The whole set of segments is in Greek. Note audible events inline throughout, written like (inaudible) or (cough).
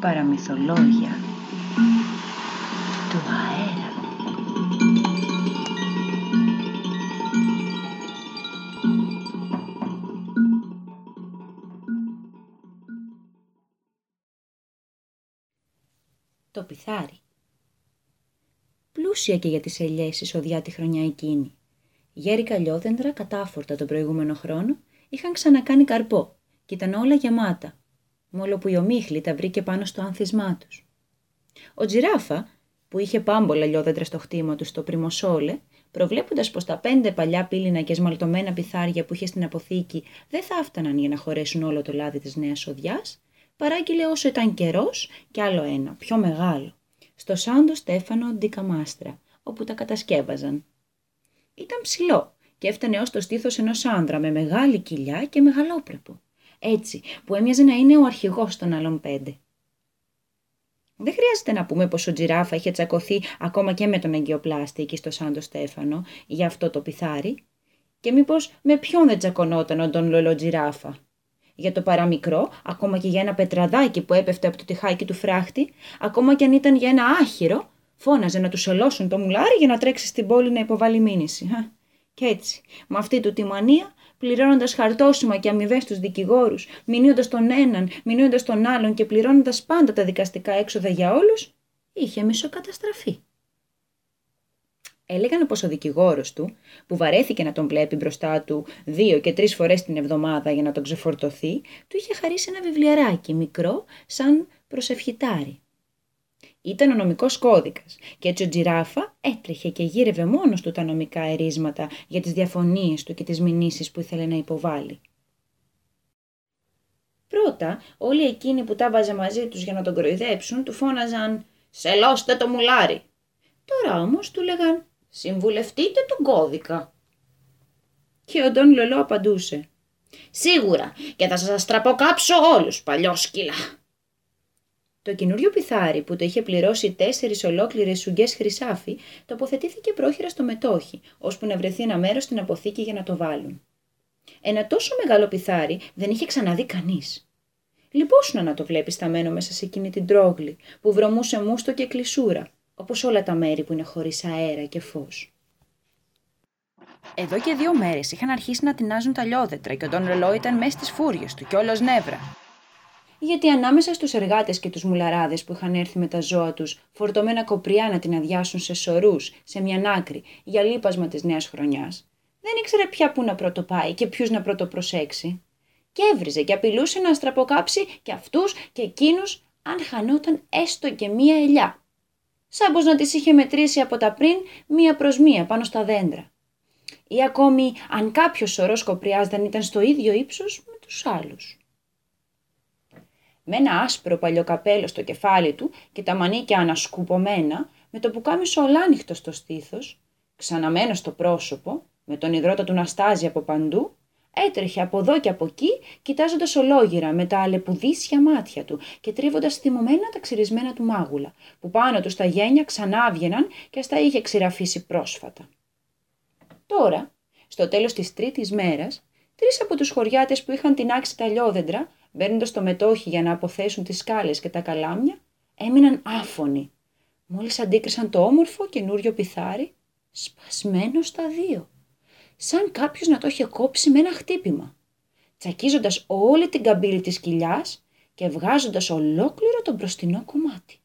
Παραμυθολόγια του αέρα. Το πιθάρι. Πλούσια και για τις ελιές η σοδιά τη χρονιά εκείνη. Γέρικα λιόδεντρα κατάφορτα τον προηγούμενο χρόνο είχαν ξανακάνει καρπό και ήταν όλα γεμάτα, μόλο που η ομίχλη τα βρήκε πάνω στο άνθισμά τους. Ο Τζιράφα, που είχε πάμπολα λιόδεντρα στο χτήμα του στο πριμοσόλε, προβλέποντας πως τα πέντε παλιά πύληνα και σμαλτωμένα πιθάρια που είχε στην αποθήκη δεν θα έφταναν για να χωρέσουν όλο το λάδι της νέας σοδιά, παράγγειλε όσο ήταν καιρός κι άλλο ένα, πιο μεγάλο, στο Σάντο Στέφανο Ντικαμάστρα, όπου τα κατασκεύαζαν. Ήταν ψηλό και έφτανε ως το στήθος ενός άνδρα με μεγάλη κοιλιά και μεγαλόπρεπο. Έτσι, που έμοιαζε να είναι ο αρχηγός των άλλων πέντε. Δεν χρειάζεται να πούμε πως ο Τζιράφα είχε τσακωθεί ακόμα και με τον εγκυοπλάστη εκεί στο Σάντο Στέφανο για αυτό το πιθάρι. Και μήπως με ποιον δεν τσακωνόταν ο Τον Λολό Τζιράφα; Για το παραμικρό, ακόμα και για ένα πετραδάκι που έπεφτε από το τυχάκι του φράχτη, ακόμα και αν ήταν για ένα άχυρο, φώναζε να τους σελώσουν το μουλάρι για να τρέξει στην πόλη να υποβάλει μήνυση. Και έτσι, με αυτή του τη μανία, πληρώνοντας χαρτόσημα και αμοιβές στους δικηγόρους, μηνύοντας τον έναν, μηνύοντας τον άλλον και πληρώνοντας πάντα τα δικαστικά έξοδα για όλους, είχε μισοκαταστραφεί. Έλεγαν πως ο δικηγόρος του, που βαρέθηκε να τον βλέπει μπροστά του δύο και τρεις φορές την εβδομάδα για να τον ξεφορτωθεί, του είχε χαρίσει ένα βιβλιαράκι μικρό, σαν προσευχητάρι. Ήταν ο νομικός κώδικας και έτσι ο Τζιράφα έτρεχε και γύρευε μόνος του τα νομικά ερίσματα για τις διαφωνίες του και τις μηνύσεις που ήθελε να υποβάλει. Πρώτα, όλοι εκείνοι που τα βάζε μαζί τους για να τον κροϊδέψουν του φώναζαν «Σελώστε το μουλάρι». Τώρα όμως του λέγαν «Συμβουλευτείτε τον κώδικα». Και ο Ντόν Λολό απαντούσε «Σίγουρα και θα σας τραποκάψω όλους, παλιόσκυλα». Το καινούριο πιθάρι που το είχε πληρώσει τέσσερις ολόκληρες σουγκές χρυσάφι, τοποθετήθηκε πρόχειρα στο μετόχι, ώσπου να βρεθεί ένα μέρος στην αποθήκη για να το βάλουν. Ένα τόσο μεγάλο πιθάρι δεν είχε ξαναδεί κανείς. Λυπόσουνα να το βλέπεις σταμένο μέσα σε εκείνη την τρόγλη, που βρωμούσε μούστο και κλεισούρα, όπως όλα τα μέρη που είναι χωρίς αέρα και φως. Εδώ και δύο μέρες είχαν αρχίσει να τεινάζουν τα λιόδετρα και ο Τον Ρολό ήταν μέσα στις φούριες του και όλος νεύρα γιατί ανάμεσα στους εργάτες και τους μουλαράδες που είχαν έρθει με τα ζώα τους, φορτωμένα κοπριά να την αδειάσουν σε σωρούς, σε μια άκρη, για λείπασμα της νέας χρονιάς, δεν ήξερε πια πού να πρωτοπάει και ποιους να πρωτοπροσέξει. Και έβριζε και απειλούσε να στραποκάψει και αυτούς και εκείνους αν χανόταν έστω και μία ελιά. Σαν πως να τις είχε μετρήσει από τα πριν μία προς μία πάνω στα δέντρα. Ή ακόμη αν κάποιος σωρός κοπριάς δεν ήταν στο ίδιο ύψος με τους άλλους με ένα άσπρο παλιοκαπέλο στο κεφάλι του και τα μανίκια ανασκουπωμένα, με το πουκάμισο ολάνυχτο στο στήθος, ξαναμένο στο πρόσωπο, με τον υδρότα του να στάζει από παντού, έτρεχε από εδώ και από εκεί, κοιτάζοντας ολόγυρα με τα αλεπουδίσια μάτια του και τρίβοντας θυμωμένα τα ξυρισμένα του μάγουλα, που πάνω του στα γένια ξανά βγαιναν και στα είχε ξηραφίσει πρόσφατα. Τώρα, στο τέλος της τρίτης μέρας, τρεις από τους χωριάτες που είχαν τεινάξει τα λιόδεντρα μπαίνοντας το μετόχι για να αποθέσουν τις σκάλες και τα καλάμια, έμειναν άφωνοι, μόλις αντίκρισαν το όμορφο καινούριο πιθάρι, σπασμένο στα δύο, σαν κάποιος να το είχε κόψει με ένα χτύπημα, τσακίζοντας όλη την καμπύλη της κοιλιάς και βγάζοντας ολόκληρο το μπροστινό κομμάτι.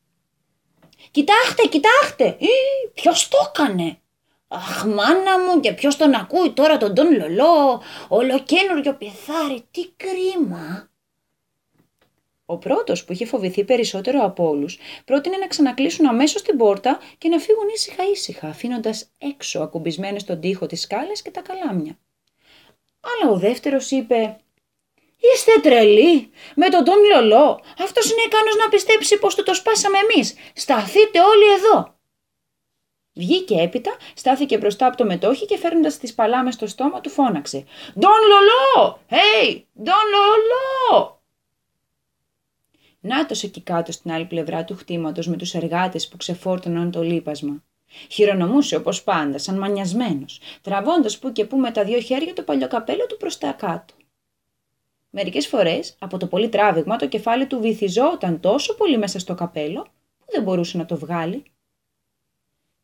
«Κοιτάχτε, κοιτάχτε! Ποιος το έκανε!» Αχ, μάνα μου, και ποιος τον ακούει τώρα τον Τον Λολό, ολοκένουργιο πιθάρι, τι κρίμα. Ο πρώτος, που είχε φοβηθεί περισσότερο από όλους, πρότεινε να ξανακλείσουν αμέσως την πόρτα και να φύγουν ήσυχα ήσυχα, αφήνοντας έξω ακουμπισμένες στον τοίχο τις σκάλες και τα καλάμια. Αλλά ο δεύτερος είπε: Είστε τρελοί! Με τον Τον Λολό! Αυτός είναι ικανός να πιστέψει πως το το σπάσαμε εμείς! Σταθείτε όλοι εδώ! Βγήκε έπειτα, στάθηκε μπροστά από το μετόχι και φέρνοντας τις παλάμες στο στόμα του φώναξε: Ντον Λολό! Hey! Ντον Λολό! Νάτος εκεί κάτω στην άλλη πλευρά του χτήματος με τους εργάτες που ξεφόρτωναν το λίπασμα. Χειρονομούσε όπως πάντα, σαν μανιασμένος, τραβώντας που και που με τα δύο χέρια το παλιό καπέλο του προς τα κάτω. Μερικές φορές, από το πολύ τράβηγμα, το κεφάλι του βυθιζόταν τόσο πολύ μέσα στο καπέλο που δεν μπορούσε να το βγάλει.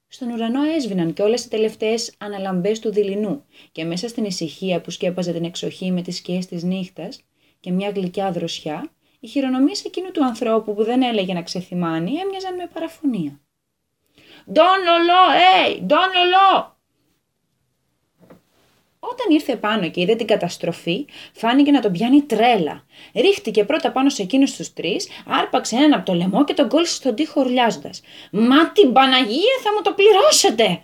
Στον ουρανό έσβηναν και όλες οι τελευταίες αναλαμπές του δειλινού και μέσα στην ησυχία που σκέπαζε την εξοχή με τις σκιές της νύχτας και μια γλυκιά δροσιά, οι χειρονομίες εκείνου του ανθρώπου που δεν έλεγε να ξεθυμάνει έμοιαζαν με παραφωνία. «Ντόν λολό, ε, ντόν λολό», όταν ήρθε πάνω και είδε την καταστροφή, φάνηκε να τον πιάνει τρέλα. Ρίχτηκε πρώτα πάνω σε εκείνους τους τρεις, άρπαξε έναν από το λαιμό και τον κόλλησε στον τοίχο ουρλιάζοντα. Μα την Παναγία θα μου το πληρώσετε!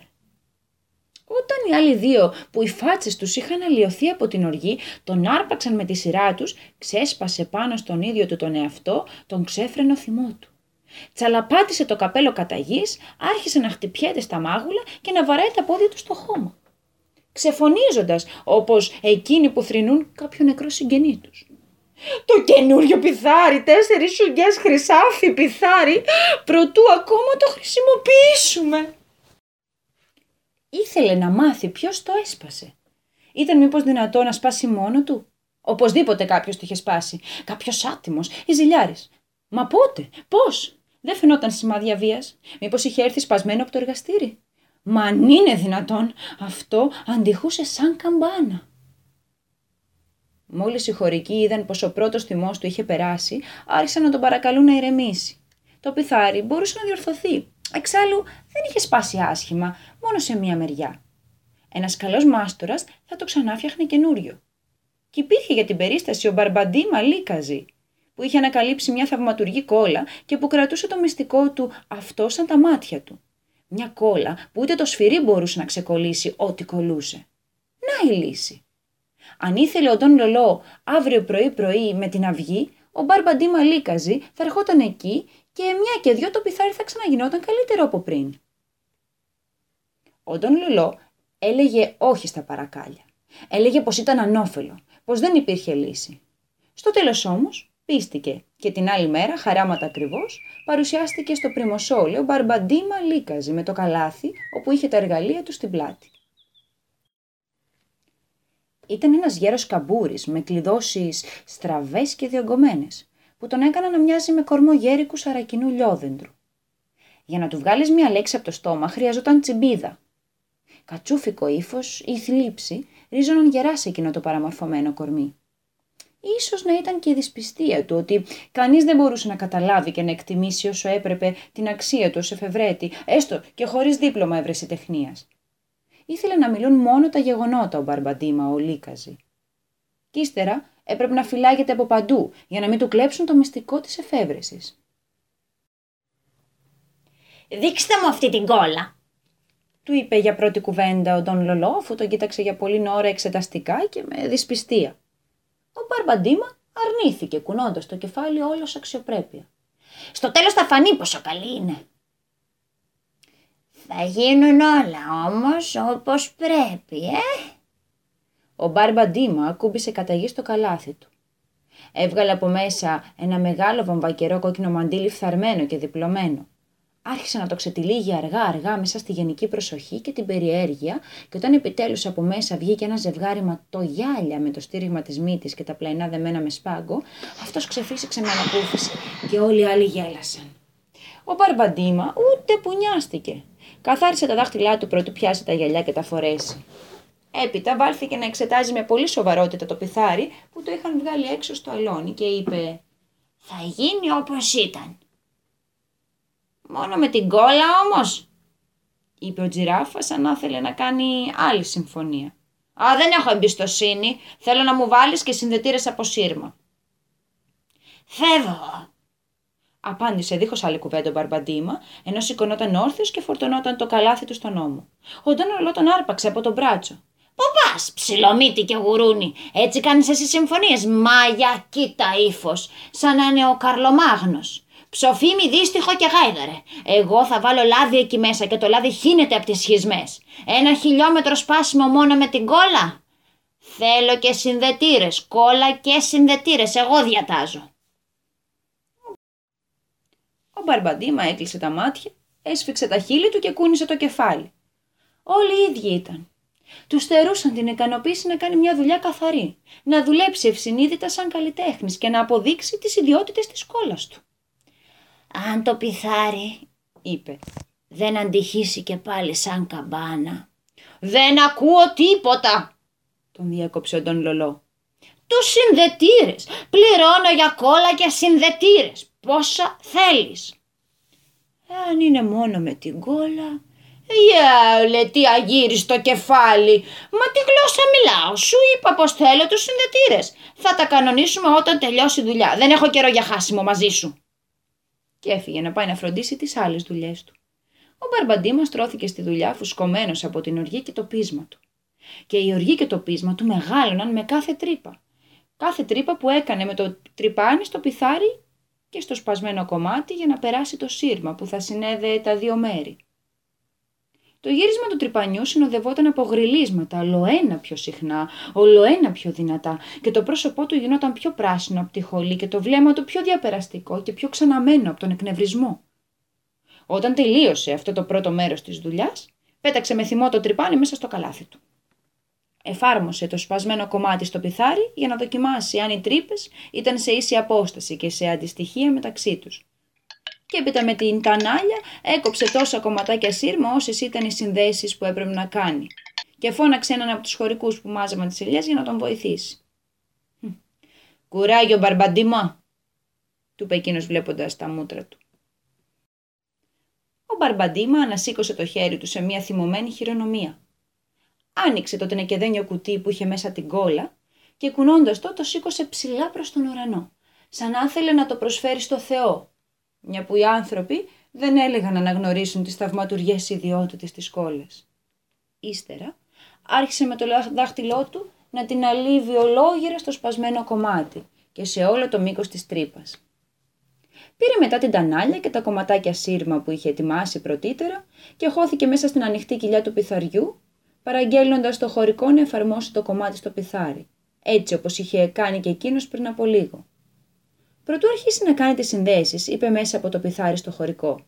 Όταν οι άλλοι δύο που οι φάτσες τους είχαν αλλοιωθεί από την οργή, τον άρπαξαν με τη σειρά τους, ξέσπασε πάνω στον ίδιο του τον εαυτό τον ξέφρενο θυμό του. Τσαλαπάτησε το καπέλο κατά άρχισε να χτυπιέται στα μάγουλα και να βαράει τα πόδια του στο χώμα ξεφωνίζοντας όπως εκείνοι που θρυνούν κάποιο νεκρό συγγενή τους. Το καινούριο πιθάρι, τέσσερις σουγγιές χρυσάφι πιθάρι, προτού ακόμα το χρησιμοποιήσουμε. Ήθελε να μάθει ποιος το έσπασε. Ήταν μήπως δυνατό να σπάσει μόνο του; Οπωσδήποτε κάποιος το είχε σπάσει. Κάποιος άτιμος ή ζηλιάρης. Μα πότε, πώς, δεν φαινόταν σημάδια βίας. Μήπως είχε έρθει σπασμένο από το εργαστήρι; Μα αν είναι δυνατόν, αυτό αντιχούσε σαν καμπάνα. Μόλις οι χωρικοί είδαν πως ο πρώτος θυμός του είχε περάσει, άρχισαν να τον παρακαλούν να ηρεμήσει. Το πιθάρι μπορούσε να διορθωθεί. Εξάλλου δεν είχε σπάσει άσχημα, μόνο σε μία μεριά. Ένας καλός μάστορας θα το ξανά φτιάχνε καινούριο. Και υπήρχε για την περίσταση ο Μπαρμπαντή Μαλίκαζη, που είχε ανακαλύψει μια θαυματουργή κόλλα και που κρατούσε το μυστικό του αυτό σαν τα μάτια του. Μια κόλλα που ούτε το σφυρί μπορούσε να ξεκολλήσει ό,τι κολούσε. Να η λύση. Αν ήθελε ο Ντόν Λολό αύριο πρωί-πρωί με την αυγή, ο Μπαρμπαντή Μαλίκαζη θα ερχόταν εκεί και μια και δυο το πιθάρι θα ξαναγινόταν καλύτερο από πριν. Ο Ντόν Λολό έλεγε όχι στα παρακάλια. Έλεγε πως ήταν ανώφελο, πως δεν υπήρχε λύση. Στο τέλος όμως Πίστηκε και την άλλη μέρα, χαράματα ακριβώς, παρουσιάστηκε στο πριμοσόλιο Μπαρμπαντίμα Λίκαζη με το καλάθι όπου είχε τα εργαλεία του στην πλάτη. Ήταν ένας γέρος καμπούρης με κλειδώσεις στραβές και διωγγωμένες που τον έκαναν να μοιάζει με κορμό γέρικου σαρακινού λιόδεντρου. Για να του βγάλεις μια λέξη από το στόμα χρειαζόταν τσιμπίδα. Κατσούφικο ύφος ή θλίψη ρίζωναν γερά σε εκείνο το παραμορφωμένο κορμί. Ίσως να ήταν και η δυσπιστία του ότι κανείς δεν μπορούσε να καταλάβει και να εκτιμήσει όσο έπρεπε την αξία του ως εφευρέτη, έστω και χωρίς δίπλωμα ευρεσιτεχνίας. Ήθελε να μιλούν μόνο τα γεγονότα ο Μπαρμπαντίμα, ο Λίκαζη. Κι ύστερα έπρεπε να φυλάγεται από παντού για να μην του κλέψουν το μυστικό της εφεύρεσης. «Δείξτε μου αυτή την κόλλα», του είπε για πρώτη κουβέντα ο Ντόν Λολό, αφού τον κοίταξε για πολλή ώρα εξεταστικά και με δυσπιστία. Ο Μπαρμπαντίμα αρνήθηκε κουνώντας το κεφάλι όλος αξιοπρέπεια. Στο τέλος θα φανεί πόσο καλή είναι. Θα γίνουν όλα όμως όπως πρέπει, ε. Ο Μπαρμπαντίμα ακούμπησε καταγή στο καλάθι του. Έβγαλε από μέσα ένα μεγάλο βαμβακερό κόκκινο μαντίλι φθαρμένο και διπλωμένο άρχισε να το ξετυλίγει αργά-αργά μέσα στη γενική προσοχή και την περιέργεια και όταν επιτέλους από μέσα βγήκε ένα ζευγάρι το γυάλια με το στήριγμα της μύτης και τα πλαϊνά δεμένα με σπάγκο, αυτός ξεφύσηξε με ανακούφιση και όλοι οι άλλοι γέλασαν. Ο Μπαρμπαντίμα ούτε που νοιάστηκε. Καθάρισε τα δάχτυλά του πρώτου πιάσει τα γυαλιά και τα φορέσει. Έπειτα βάλθηκε να εξετάζει με πολύ σοβαρότητα το πιθάρι που το είχαν βγάλει έξω στο αλόνι και είπε «Θα γίνει όπως ήταν. Μόνο με την κόλλα όμως, είπε ο Τζιράφας σαν να ήθελε να κάνει άλλη συμφωνία. Α, δεν έχω εμπιστοσύνη. Θέλω να μου βάλεις και συνδετήρες από σύρμα. Φεύγω, απάντησε δίχως άλλη κουβέντα ο Μπαρμπαντίμα, ενώ σηκωνόταν όρθιος και φορτωνόταν το καλάθι του στον ώμο. Ο Ντόνολο τον άρπαξε από τον μπράτσο. Πού πας, ψιλομύτη και γουρούνι, έτσι κάνεις εσύ συμφωνίες, μάγια, κοίτα ύφος, σαν να είναι ο Καρλομάγνος. Ψοφίμι δύστιχο και γάιδαρε. Εγώ θα βάλω λάδι εκεί μέσα και το λάδι χύνεται από τις σχισμές. Ένα χιλιόμετρο σπάσιμο μόνο με την κόλλα. Θέλω και συνδετήρες, κόλλα και συνδετήρες, εγώ διατάζω. Ο Μπαρμπαντίμα έκλεισε τα μάτια, έσφιξε τα χείλη του και κούνησε το κεφάλι. Όλοι οι ίδιοι ήταν. Τους στερούσαν την ικανοποίηση να κάνει μια δουλειά καθαρή, να δουλέψει ευσυνείδητα σαν καλλιτέχνης και να αποδείξει τις ιδιότητες της κόλλα του. Αν το πιθάρι, είπε. δεν αντυχήσει και πάλι σαν καμπάνα. Δεν ακούω τίποτα, Τον διέκοψε ο Ντόν Λολό. Τους συνδετήρες. Πληρώνω για κόλλα και συνδετήρες. Πόσα θέλεις. Αν είναι μόνο με την κόλλα, Γεια, τι αγύρι στο κεφάλι. Μα τι γλώσσα μιλάω. Σου είπα πως θέλω τους συνδετήρες. Θα τα κανονίσουμε όταν τελειώσει η δουλειά. Δεν έχω καιρό για χάσιμο μαζί σου. και έφυγε να πάει να φροντίσει τις άλλες δουλειές του. Ο Μπαρμπαντήμας τρώθηκε στη δουλειά φουσκωμένος από την οργή και το πείσμα του. Και η οργή και το πείσμα του μεγάλωναν με κάθε τρύπα. Κάθε τρύπα που έκανε με το τρυπάνι στο πιθάρι και στο σπασμένο κομμάτι για να περάσει το σύρμα που θα συνέδεε τα δύο μέρη. Το γύρισμα του τρυπανιού συνοδευόταν από γριλίσματα, ολοένα πιο συχνά, ολοένα πιο δυνατά και το πρόσωπό του γινόταν πιο πράσινο από τη χολή και το βλέμμα του πιο διαπεραστικό και πιο ξαναμένο από τον εκνευρισμό. Όταν τελείωσε αυτό το πρώτο μέρος της δουλειάς, πέταξε με θυμό το τρυπάνι μέσα στο καλάθι του. Εφάρμοσε το σπασμένο κομμάτι στο πιθάρι για να δοκιμάσει αν οι τρύπες ήταν σε ίση απόσταση και σε αντιστοιχεία μεταξύ τους. Και έπειτα με την τανάλια έκοψε τόσα κομματάκια σύρμα όσες ήταν οι συνδέσεις που έπρεπε να κάνει. Και φώναξε έναν από τους χωρικούς που μάζευαν τις ελιές για να τον βοηθήσει. Κουράγιο, μπαρμπαντίμα, του είπε εκείνος βλέποντας τα μούτρα του. Ο Μπαρμπαντίμα ανασήκωσε το χέρι του σε μια θυμωμένη χειρονομία. Άνοιξε το τενεκεδένιο κουτί που είχε μέσα την κόλλα και κουνώντας το το σήκωσε ψηλά προς τον ουρανό, σαν να ήθελε να το προσφέρει στο Θεό, μια που οι άνθρωποι δεν έλεγαν να αναγνωρίσουν τις θαυματουργές ιδιότητες της κόλλας. Ύστερα άρχισε με το δάχτυλό του να την αλείβει ολόγυρα στο σπασμένο κομμάτι και σε όλο το μήκος της τρύπας. Πήρε μετά την τανάλια και τα κομματάκια σύρμα που είχε ετοιμάσει πρωτήτερα και χώθηκε μέσα στην ανοιχτή κοιλιά του πιθαριού, παραγγέλνοντα το χωρικό να εφαρμόσει το κομμάτι στο πιθάρι, έτσι όπως είχε κάνει και εκείνος πριν από λίγο. Προτού αρχίσει να κάνει τις συνδέσεις, είπε μέσα από το πιθάρι στο χωρικό.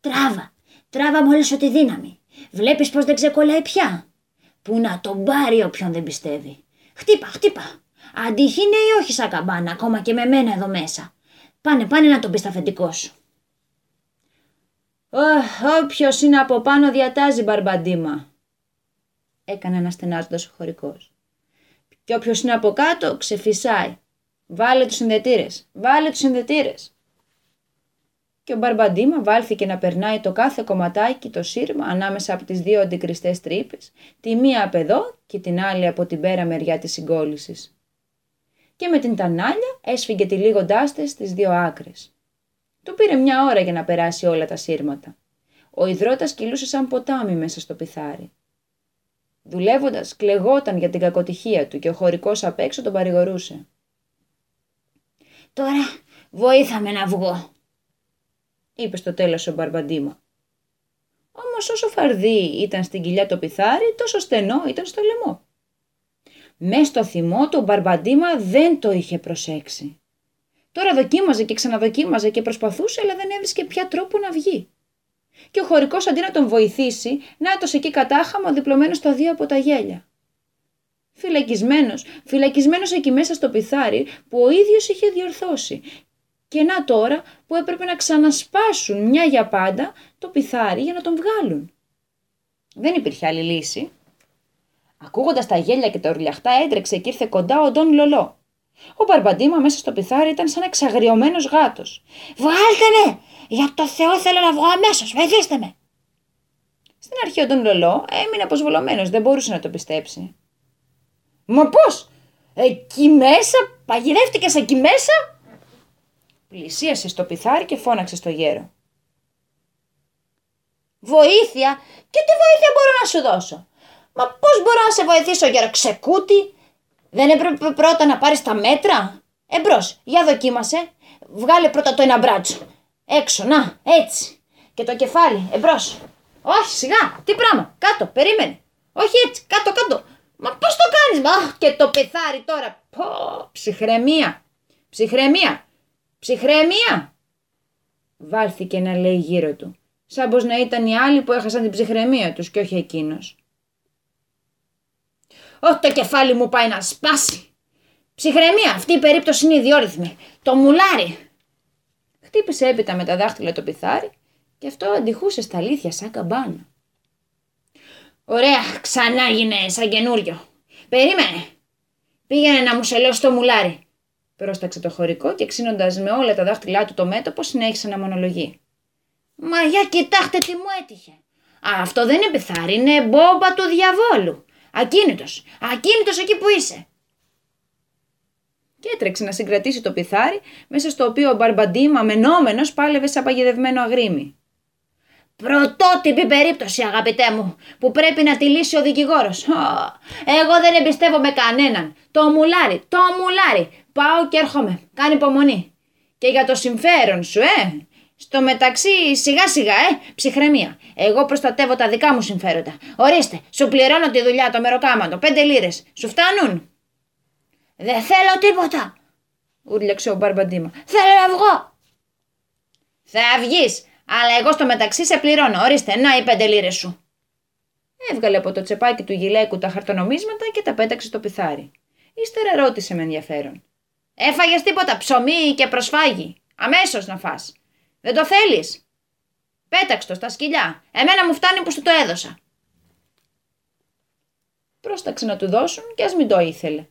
Τράβα, τράβα μόλις ό,τι δύναμη. Βλέπεις πως δεν ξεκολλάει πια. Πού να τον πάρει όποιον δεν πιστεύει. Χτύπα, χτύπα. Αντίχει είναι ή όχι σαν καμπάνα, ακόμα και με μένα εδώ μέσα. Πάνε, πάνε να τον πεις στα αφεντικός σου. Όποιος είναι από πάνω διατάζει μπαρμπαντίμα. Έκανε αναστενάζοντα ο χωρικός. Και όποιος είναι από κάτω ξεφυσάει. Βάλε τους συνδετήρες, βάλε τους συνδετήρες. Και ο Μπαρμπαντίμα βάλθηκε να περνάει το κάθε κομματάκι το σύρμα ανάμεσα από τις δύο αντικριστές τρύπες, τη μία από εδώ και την άλλη από την πέρα μεριά της συγκόλλησης. Και με την τανάλια έσφυγε τυλίγοντάς τες στις δύο άκρες. Του πήρε μια ώρα για να περάσει όλα τα σύρματα. Ο υδρότας κυλούσε σαν ποτάμι μέσα στο πιθάρι. Δουλεύοντας, κλεγόταν για την κακοτυχία του και ο χωρικός απ' έξω τον παρηγορούσε. Τώρα βοήθαμε να βγω, είπε στο τέλος ο Μπαρμπαντίμα. Όμως όσο φαρδί ήταν στην κοιλιά το πιθάρι, τόσο στενό ήταν στο λαιμό. Μες στο θυμό το Μπαρμπαντίμα δεν το είχε προσέξει. Τώρα δοκίμαζε και ξαναδοκίμαζε και προσπαθούσε, αλλά δεν έβρισκε πια τρόπο να βγει. Και ο χωρικός αντί να τον βοηθήσει, νάτος εκεί κατάχαμα διπλωμένος στα δύο από τα γέλια. Φυλακισμένος, φυλακισμένος εκεί μέσα στο πιθάρι που ο ίδιος είχε διορθώσει. Και να τώρα που έπρεπε να ξανασπάσουν μια για πάντα το πιθάρι για να τον βγάλουν. Δεν υπήρχε άλλη λύση. Ακούγοντας τα γέλια και τα ορλιαχτά έτρεξε και ήρθε κοντά ο Ντόν Λολό. Ο Μπαρμπαντίμα μέσα στο πιθάρι ήταν σαν εξαγριωμένος γάτος. Βγάλτε με! Για το Θεό θέλω να βγω αμέσως! Βοηθήστε με! Στην αρχή ο Ντόν Λολό έμεινε αποσβολωμένος, δεν μπορούσε να το πιστέψει. Μα πώς! Εκεί μέσα, παγιδεύτηκες εκεί μέσα! Πλησίασε στο πιθάρι και φώναξε στο γέρο. Βοήθεια! Και τι βοήθεια μπορώ να σου δώσω! Μα πώς μπορώ να σε βοηθήσω γέρο ξεκούτι! Δεν έπρεπε πρώτα να πάρεις τα μέτρα. Εμπρός, για δοκίμασε. Βγάλε πρώτα το ένα μπράτσο. Έξω, να, έτσι. Και το κεφάλι, εμπρός. Όχι, σιγά, τι πράγμα, κάτω, περίμενε. Όχι έτσι, κάτω, κάτω. Μα πώς το κάνεις, μα, και το πεθάρι τώρα. Πω, ψυχρεμία, ψυχρεμία, ψυχρεμία. Βάλθηκε να λέει γύρω του. Σαν πως να ήταν οι άλλοι που έχασαν την ψυχραιμία τους και όχι εκείνος. Ό, το κεφάλι μου πάει να σπάσει. Ψυχραιμία, αυτή η περίπτωση είναι ιδιόρυθμη. Το μουλάρι. Χτύπησε έπειτα με τα δάχτυλα το πιθάρι και αυτό αντιχούσε στα αλήθεια σαν καμπάνα. Ωραία, ξανά γίνε σαν καινούριο. Περίμενε. Πήγαινε να μου σελώσει το μουλάρι. Πρόσταξε το χωρικό και ξύνοντας με όλα τα δάχτυλά του το μέτωπο, συνέχισε να μονολογεί. Μα για κοιτάξτε τι μου έτυχε. Αυτό δεν είναι πιθάρι, είναι μπόμπα του διαβόλου. Ακίνητος, ακίνητος εκεί που είσαι. Και έτρεξε να συγκρατήσει το πιθάρι, μέσα στο οποίο ο Μπαρμπαντίμα μενόμενος πάλευε σαν παγιδευμένο αγρίμι. Πρωτότυπη περίπτωση, αγαπητέ μου, που πρέπει να τη λύσει ο δικηγόρος. Εγώ δεν εμπιστεύομαι κανέναν. Το μουλάρι, το μουλάρι. Πάω και έρχομαι. Κάνει υπομονή. Και για το συμφέρον σου, ε. Στο μεταξύ, σιγά σιγά, ε, ψυχραιμία. Εγώ προστατεύω τα δικά μου συμφέροντα. Ορίστε, σου πληρώνω τη δουλειά, το μεροκάματο. Πέντε λίρες. Σου φτάνουν; Δεν θέλω τίποτα. Ούρλιαξε ο Μπαρμπαντίμα. Θέλω να βγω. Θα βγεις, αλλά εγώ στο μεταξύ σε πληρώνω. Ορίστε, να οι πέντε λίρες σου. Έβγαλε από το τσεπάκι του γυλαίκου τα χαρτονομίσματα και τα πέταξε στο πιθάρι. Ύστερα ρώτησε με ενδιαφέρον. Έφαγες τίποτα ψωμί και προσφάγει. Αμέσως να φας. Δεν το θέλεις. Πέταξ το στα σκυλιά. Εμένα μου φτάνει που σου το έδωσα. Πρόσταξε να του δώσουν και ας μην το ήθελε.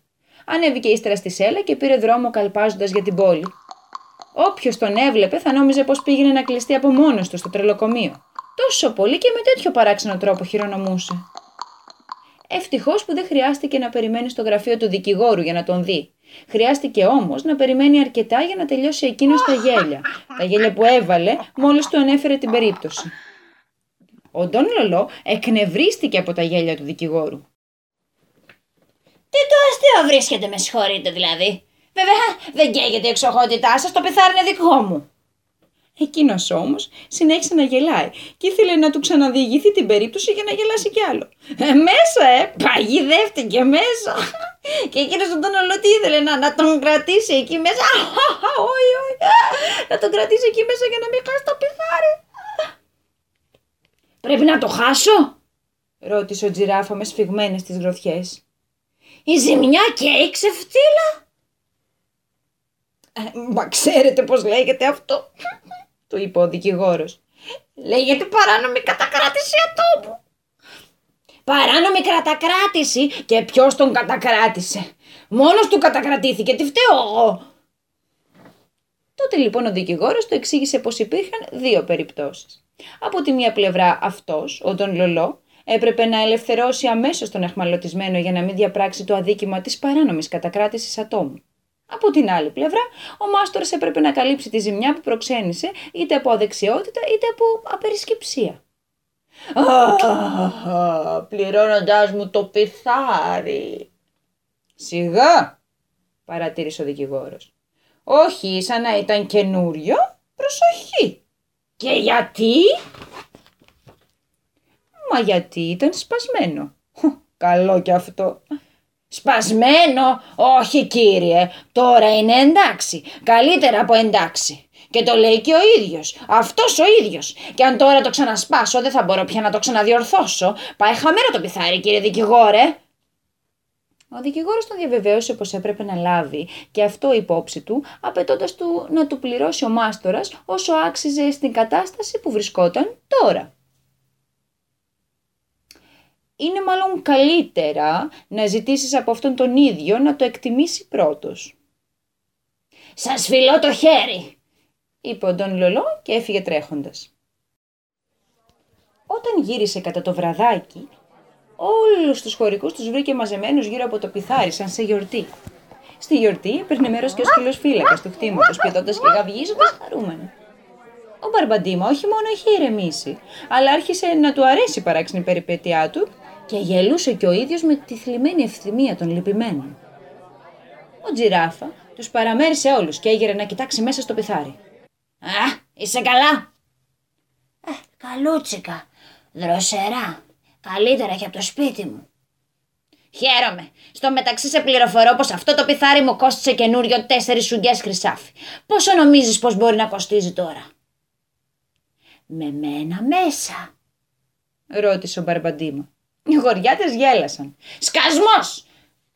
Ανέβηκε ύστερα στη σέλα και πήρε δρόμο καλπάζοντας για την πόλη. Όποιος τον έβλεπε θα νόμιζε πως πήγαινε να κλειστεί από μόνος του στο τρελοκομείο. Τόσο πολύ και με τέτοιο παράξενο τρόπο χειρονομούσε. Ευτυχώς που δεν χρειάστηκε να περιμένει στο γραφείο του δικηγόρου για να τον δει. Χρειάστηκε όμως να περιμένει αρκετά για να τελειώσει εκείνο τα γέλια. Τα γέλια που έβαλε μόλις του ανέφερε την περίπτωση. Ο Ντόν Λολό εκνευρίστηκε από τα γέλια του δικηγόρου. Τι το αστείο βρίσκεται, με συγχωρείτε δηλαδή. Βέβαια, δεν καίγεται η εξοχότητά σας, το πεθάρι είναι δικό μου. Εκείνος όμως συνέχισε να γελάει και ήθελε να του ξαναδιηγηθεί την περίπτωση για να γελάσει κι άλλο. Ε, μέσα, ε! Παγιδεύτηκε μέσα! Και εκείνος τον τον τι ήθελε να, να τον κρατήσει εκεί μέσα; (laughs) Όχι, όχι. Να τον κρατήσει εκεί μέσα για να μην χάσει το πιθάρι. Πρέπει να το χάσω, ρώτησε ο τζιράφα με σφιγμένες τις γροθιές. Η ζημιά και ξεφτύλα; Ε, μα ξέρετε πώς λέγεται αυτό, (laughs) του είπε ο δικηγόρος. Λέγεται παράνομη κατακράτηση ατόμου. Παράνομη κατακράτηση και ποιος τον κατακράτησε; Μόνος του κατακρατήθηκε, τι φταίω εγώ. Τότε λοιπόν ο δικηγόρος του εξήγησε πως υπήρχαν δύο περιπτώσεις. Από τη μία πλευρά αυτός, ο Τον Λολό, έπρεπε να ελευθερώσει αμέσως τον εχμαλωτισμένο για να μην διαπράξει το αδίκημα της παράνομης κατακράτησης ατόμου. Από την άλλη πλευρά, ο μάστορας έπρεπε να καλύψει τη ζημιά που προξένησε είτε από αδεξιότητα είτε από απερισκεψία. Αχ, πληρώνοντάς μου το πιθάρι. Σιγά, παρατήρησε ο δικηγόρος. Όχι, σαν να ήταν καινούριο, προσοχή. Και γιατί; Μα γιατί ήταν σπασμένο. Καλό κι αυτό. Σπασμένο, όχι κύριε, τώρα είναι εντάξει, καλύτερα από εντάξει. Και το λέει και ο ίδιος, αυτός ο ίδιος. Και αν τώρα το ξανασπάσω δεν θα μπορώ πια να το ξαναδιορθώσω. Πάει χαμένο το πιθάρι κύριε δικηγόρε. Ο δικηγόρος τον διαβεβαίωσε πως έπρεπε να λάβει και αυτό υπόψη του, απαιτώντας του να του πληρώσει ο μάστορας όσο άξιζε στην κατάσταση που βρισκόταν τώρα είναι μάλλον καλύτερα να ζητήσεις από αυτόν τον ίδιο να το εκτιμήσει πρώτος. «Σας φιλώ το χέρι», είπε ο Ντόν Λολό και έφυγε τρέχοντας. Όταν γύρισε κατά το βραδάκι, όλους τους χωρικούς τους βρήκε μαζεμένους γύρω από το πιθάρι σαν σε γιορτή. Στη γιορτή έπαιρνε μέρος και ο σκυλός φύλακας του χτήματος, πηδώντας και γαβγίζοντας χαρούμενο. Ο Μπαρμπαντίμα όχι μόνο είχε ηρεμήσει, αλλά άρχισε να του αρέσει η παράξενη περιπέτειά του και γελούσε και ο ίδιος με τη θλιμμένη ευθυμία των λυπημένων. Ο Τζιράφα τους παραμέρισε όλους και έγειρε να κοιτάξει μέσα στο πιθάρι. «Α, είσαι καλά» «Ε, καλούτσικα, δροσερά, καλύτερα και από το σπίτι μου». Χαίρομαι. Στο μεταξύ σε πληροφορώ πως αυτό το πιθάρι μου κόστησε καινούριο τέσσερις σουγγιές χρυσάφι. Πόσο νομίζεις πως μπορεί να κοστίζει τώρα; Με μένα μέσα, ρώτησε ο Μπαρμπαντίμα. Οι γοριάτες γέλασαν. Σκασμός!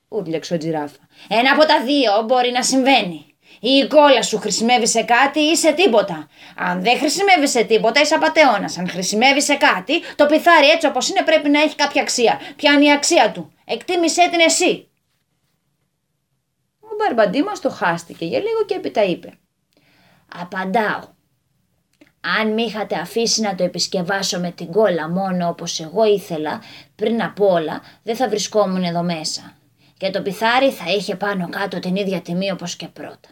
ούρλιαξε ο τζιράφα. Ένα από τα δύο μπορεί να συμβαίνει. Ή η κόλλα σου χρησιμεύει σε κάτι ή σε τίποτα. Αν δεν χρησιμεύει σε τίποτα, είσαι απαταιώνας. Αν χρησιμεύει σε κάτι, το πιθάρι έτσι όπως είναι πρέπει να έχει κάποια αξία. Ποια είναι η αξία του; Εκτίμησέ την εσύ. Ο Μπαρμπαντήμας το χάστηκε για λίγο και έπειτα είπε. Απαντάω. Αν με είχατε αφήσει να το επισκευάσω με την κόλλα μόνο όπως εγώ ήθελα, πριν από όλα δεν θα βρισκόμουν εδώ μέσα. Και το πιθάρι θα είχε πάνω κάτω την ίδια τιμή όπως και πρώτα.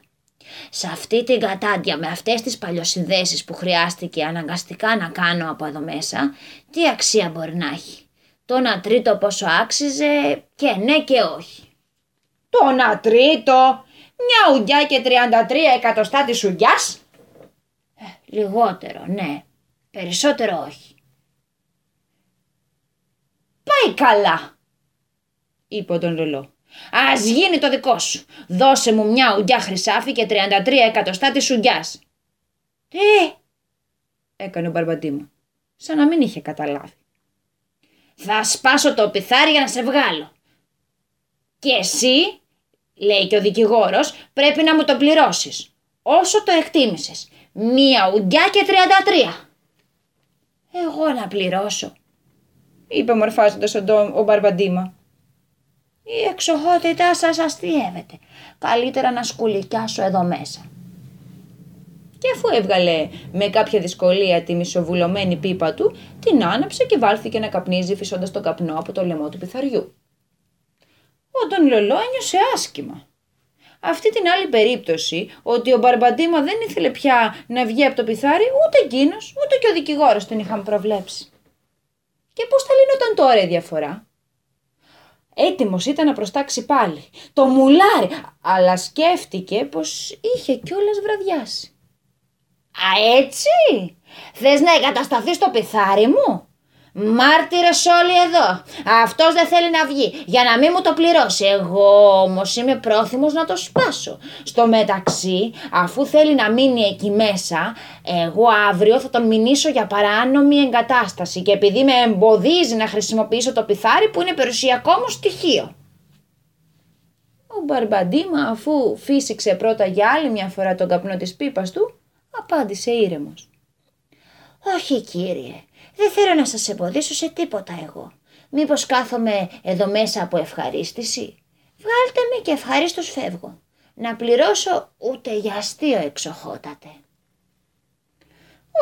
Σε αυτή την κατάντια με αυτές τις παλιοσυνδέσεις που χρειάστηκε αναγκαστικά να κάνω από εδώ μέσα, τι αξία μπορεί να έχει; Το να τρίτο πόσο άξιζε και ναι και όχι. Το να τρίτο, μια ουγκιά και 33 εκατοστά της ουγκιάς. Ε, λιγότερο, ναι. Περισσότερο όχι. Πάει καλά, είπε τον ρολό. Α γίνει το δικό σου. Δώσε μου μια ουγκιά χρυσάφι και 33 εκατοστά της ουγκιά. Τι, έκανε ο Μπαρμπαντήμο, σαν να μην είχε καταλάβει. Θα σπάσω το πιθάρι για να σε βγάλω. Και εσύ, λέει και ο δικηγόρος, πρέπει να μου το πληρώσεις. Όσο το εκτίμησες. Μία ουγκιά και 33. Εγώ να πληρώσω, είπε μορφάζοντας ο, ο Μπαρμπαντήμα. Η εξοχότητά σας αστείευεται. Καλύτερα να σκουλικιάσω εδώ μέσα. Και αφού έβγαλε με κάποια δυσκολία τη μισοβουλωμένη πίπα του, την άναψε και βάλθηκε να καπνίζει φυσώντας τον καπνό από το λαιμό του πιθαριού. Ο Τον Λολό ένιωσε άσχημα. Αυτή την άλλη περίπτωση, ότι ο Μπαρμπαντήμα δεν ήθελε πια να βγει από το πιθάρι, ούτε εκείνος, ούτε και ο δικηγόρος τον είχαν προβλέψει. Και πώς θα λύνονταν τώρα η διαφορά; Έτοιμος ήταν να προστάξει πάλι. Το μουλάρι, αλλά σκέφτηκε πως είχε κιόλας βραδιάσει. Α, έτσι! Θες να εγκατασταθείς στο πιθάρι μου; Μάρτυρες όλοι εδώ. Αυτός δεν θέλει να βγει για να μην μου το πληρώσει. Εγώ όμως είμαι πρόθυμος να το σπάσω. Στο μεταξύ, αφού θέλει να μείνει εκεί μέσα, εγώ αύριο θα τον μηνύσω για παράνομη εγκατάσταση και επειδή με εμποδίζει να χρησιμοποιήσω το πιθάρι που είναι περιουσιακό μου στοιχείο. Ο Μπαρμπαντίμα αφού φύσηξε πρώτα για άλλη μια φορά τον καπνό της πίπας του, απάντησε ήρεμος. Όχι κύριε, δεν θέλω να σας εμποδίσω σε τίποτα εγώ. Μήπως κάθομαι εδώ μέσα από ευχαρίστηση; Βγάλτε με και ευχαρίστως φεύγω. Να πληρώσω ούτε για αστείο εξοχότατε.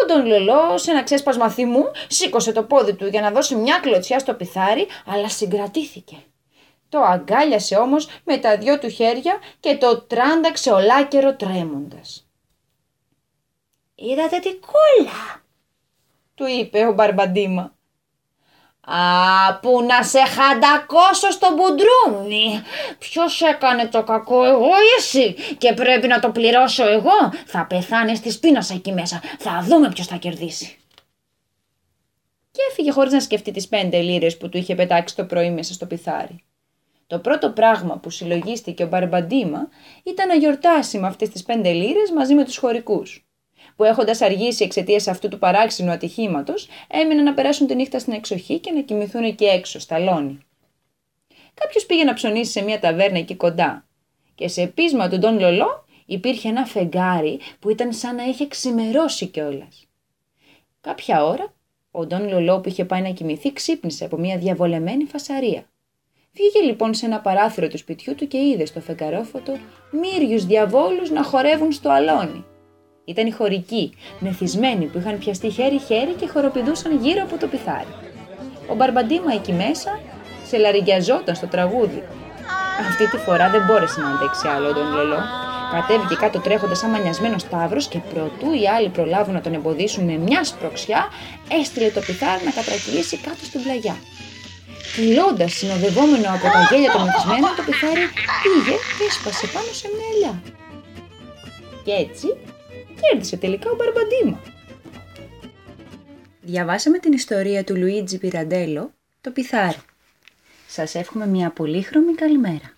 Ο Τον Λελό, σε ένα ξέσπασμα θυμού, σήκωσε το πόδι του για να δώσει μια κλωτσιά στο πιθάρι, αλλά συγκρατήθηκε. Το αγκάλιασε όμως με τα δυο του χέρια και το τράνταξε ολάκερο τρέμοντας. «Είδατε τι κόλλα», του είπε ο Μπαρμπαντίμα. Α, που να σε χαντακώσω στο μπουντρούνι. Ποιος έκανε το κακό, εγώ ή εσύ; Και πρέπει να το πληρώσω εγώ. Θα πεθάνεις τη πείνα εκεί μέσα. Θα δούμε ποιος θα κερδίσει. Και έφυγε χωρίς να σκεφτεί τις πέντε λίρες που του είχε πετάξει το πρωί μέσα στο πιθάρι. Το πρώτο πράγμα που συλλογίστηκε ο Μπαρμπαντίμα ήταν να γιορτάσει με αυτές τις πέντε λίρες μαζί με τους χωρικούς που έχοντας αργήσει εξαιτίας αυτού του παράξενου ατυχήματος, έμειναν να περάσουν τη νύχτα στην εξοχή και να κοιμηθούν εκεί έξω, στα λόνι. Κάποιος πήγε να ψωνίσει σε μια ταβέρνα εκεί κοντά, και σε πείσμα του Ντόν Λολό υπήρχε ένα φεγγάρι που ήταν σαν να είχε ξημερώσει κιόλας. Κάποια ώρα, ο Ντόν Λολό που είχε πάει να κοιμηθεί ξύπνησε από μια διαβολεμένη φασαρία. Βγήκε λοιπόν σε ένα παράθυρο του σπιτιού του και είδε στο φεγγαρόφωτο μύριους διαβόλους να χορεύουν στο αλόνι. Ήταν οι χωρικοί, μεθυσμένοι που είχαν πιαστεί χέρι-χέρι και χοροπηδούσαν γύρω από το πιθάρι. Ο Μπαρμπαντίμα εκεί μέσα σε λαριγκιαζόταν στο τραγούδι. Αυτή τη φορά δεν μπόρεσε να αντέξει άλλο τον λελό. Κατέβηκε κάτω τρέχοντας σαν μανιασμένο σταύρος και προτού οι άλλοι προλάβουν να τον εμποδίσουν με μια σπροξιά, έστειλε το πιθάρι να κατρακυλήσει κάτω στην πλαγιά. Κυλώντα, συνοδευόμενο από τα γέλια των μεθυσμένων, το πιθάρι πήγε και έσπασε πάνω σε μια ελιά. Και έτσι κέρδισε τελικά ο Μπαρμπαντίμα. Διαβάσαμε την ιστορία του Λουίτζι Πιραντέλο, το πιθάρι. Σας εύχομαι μια πολύχρωμη καλημέρα.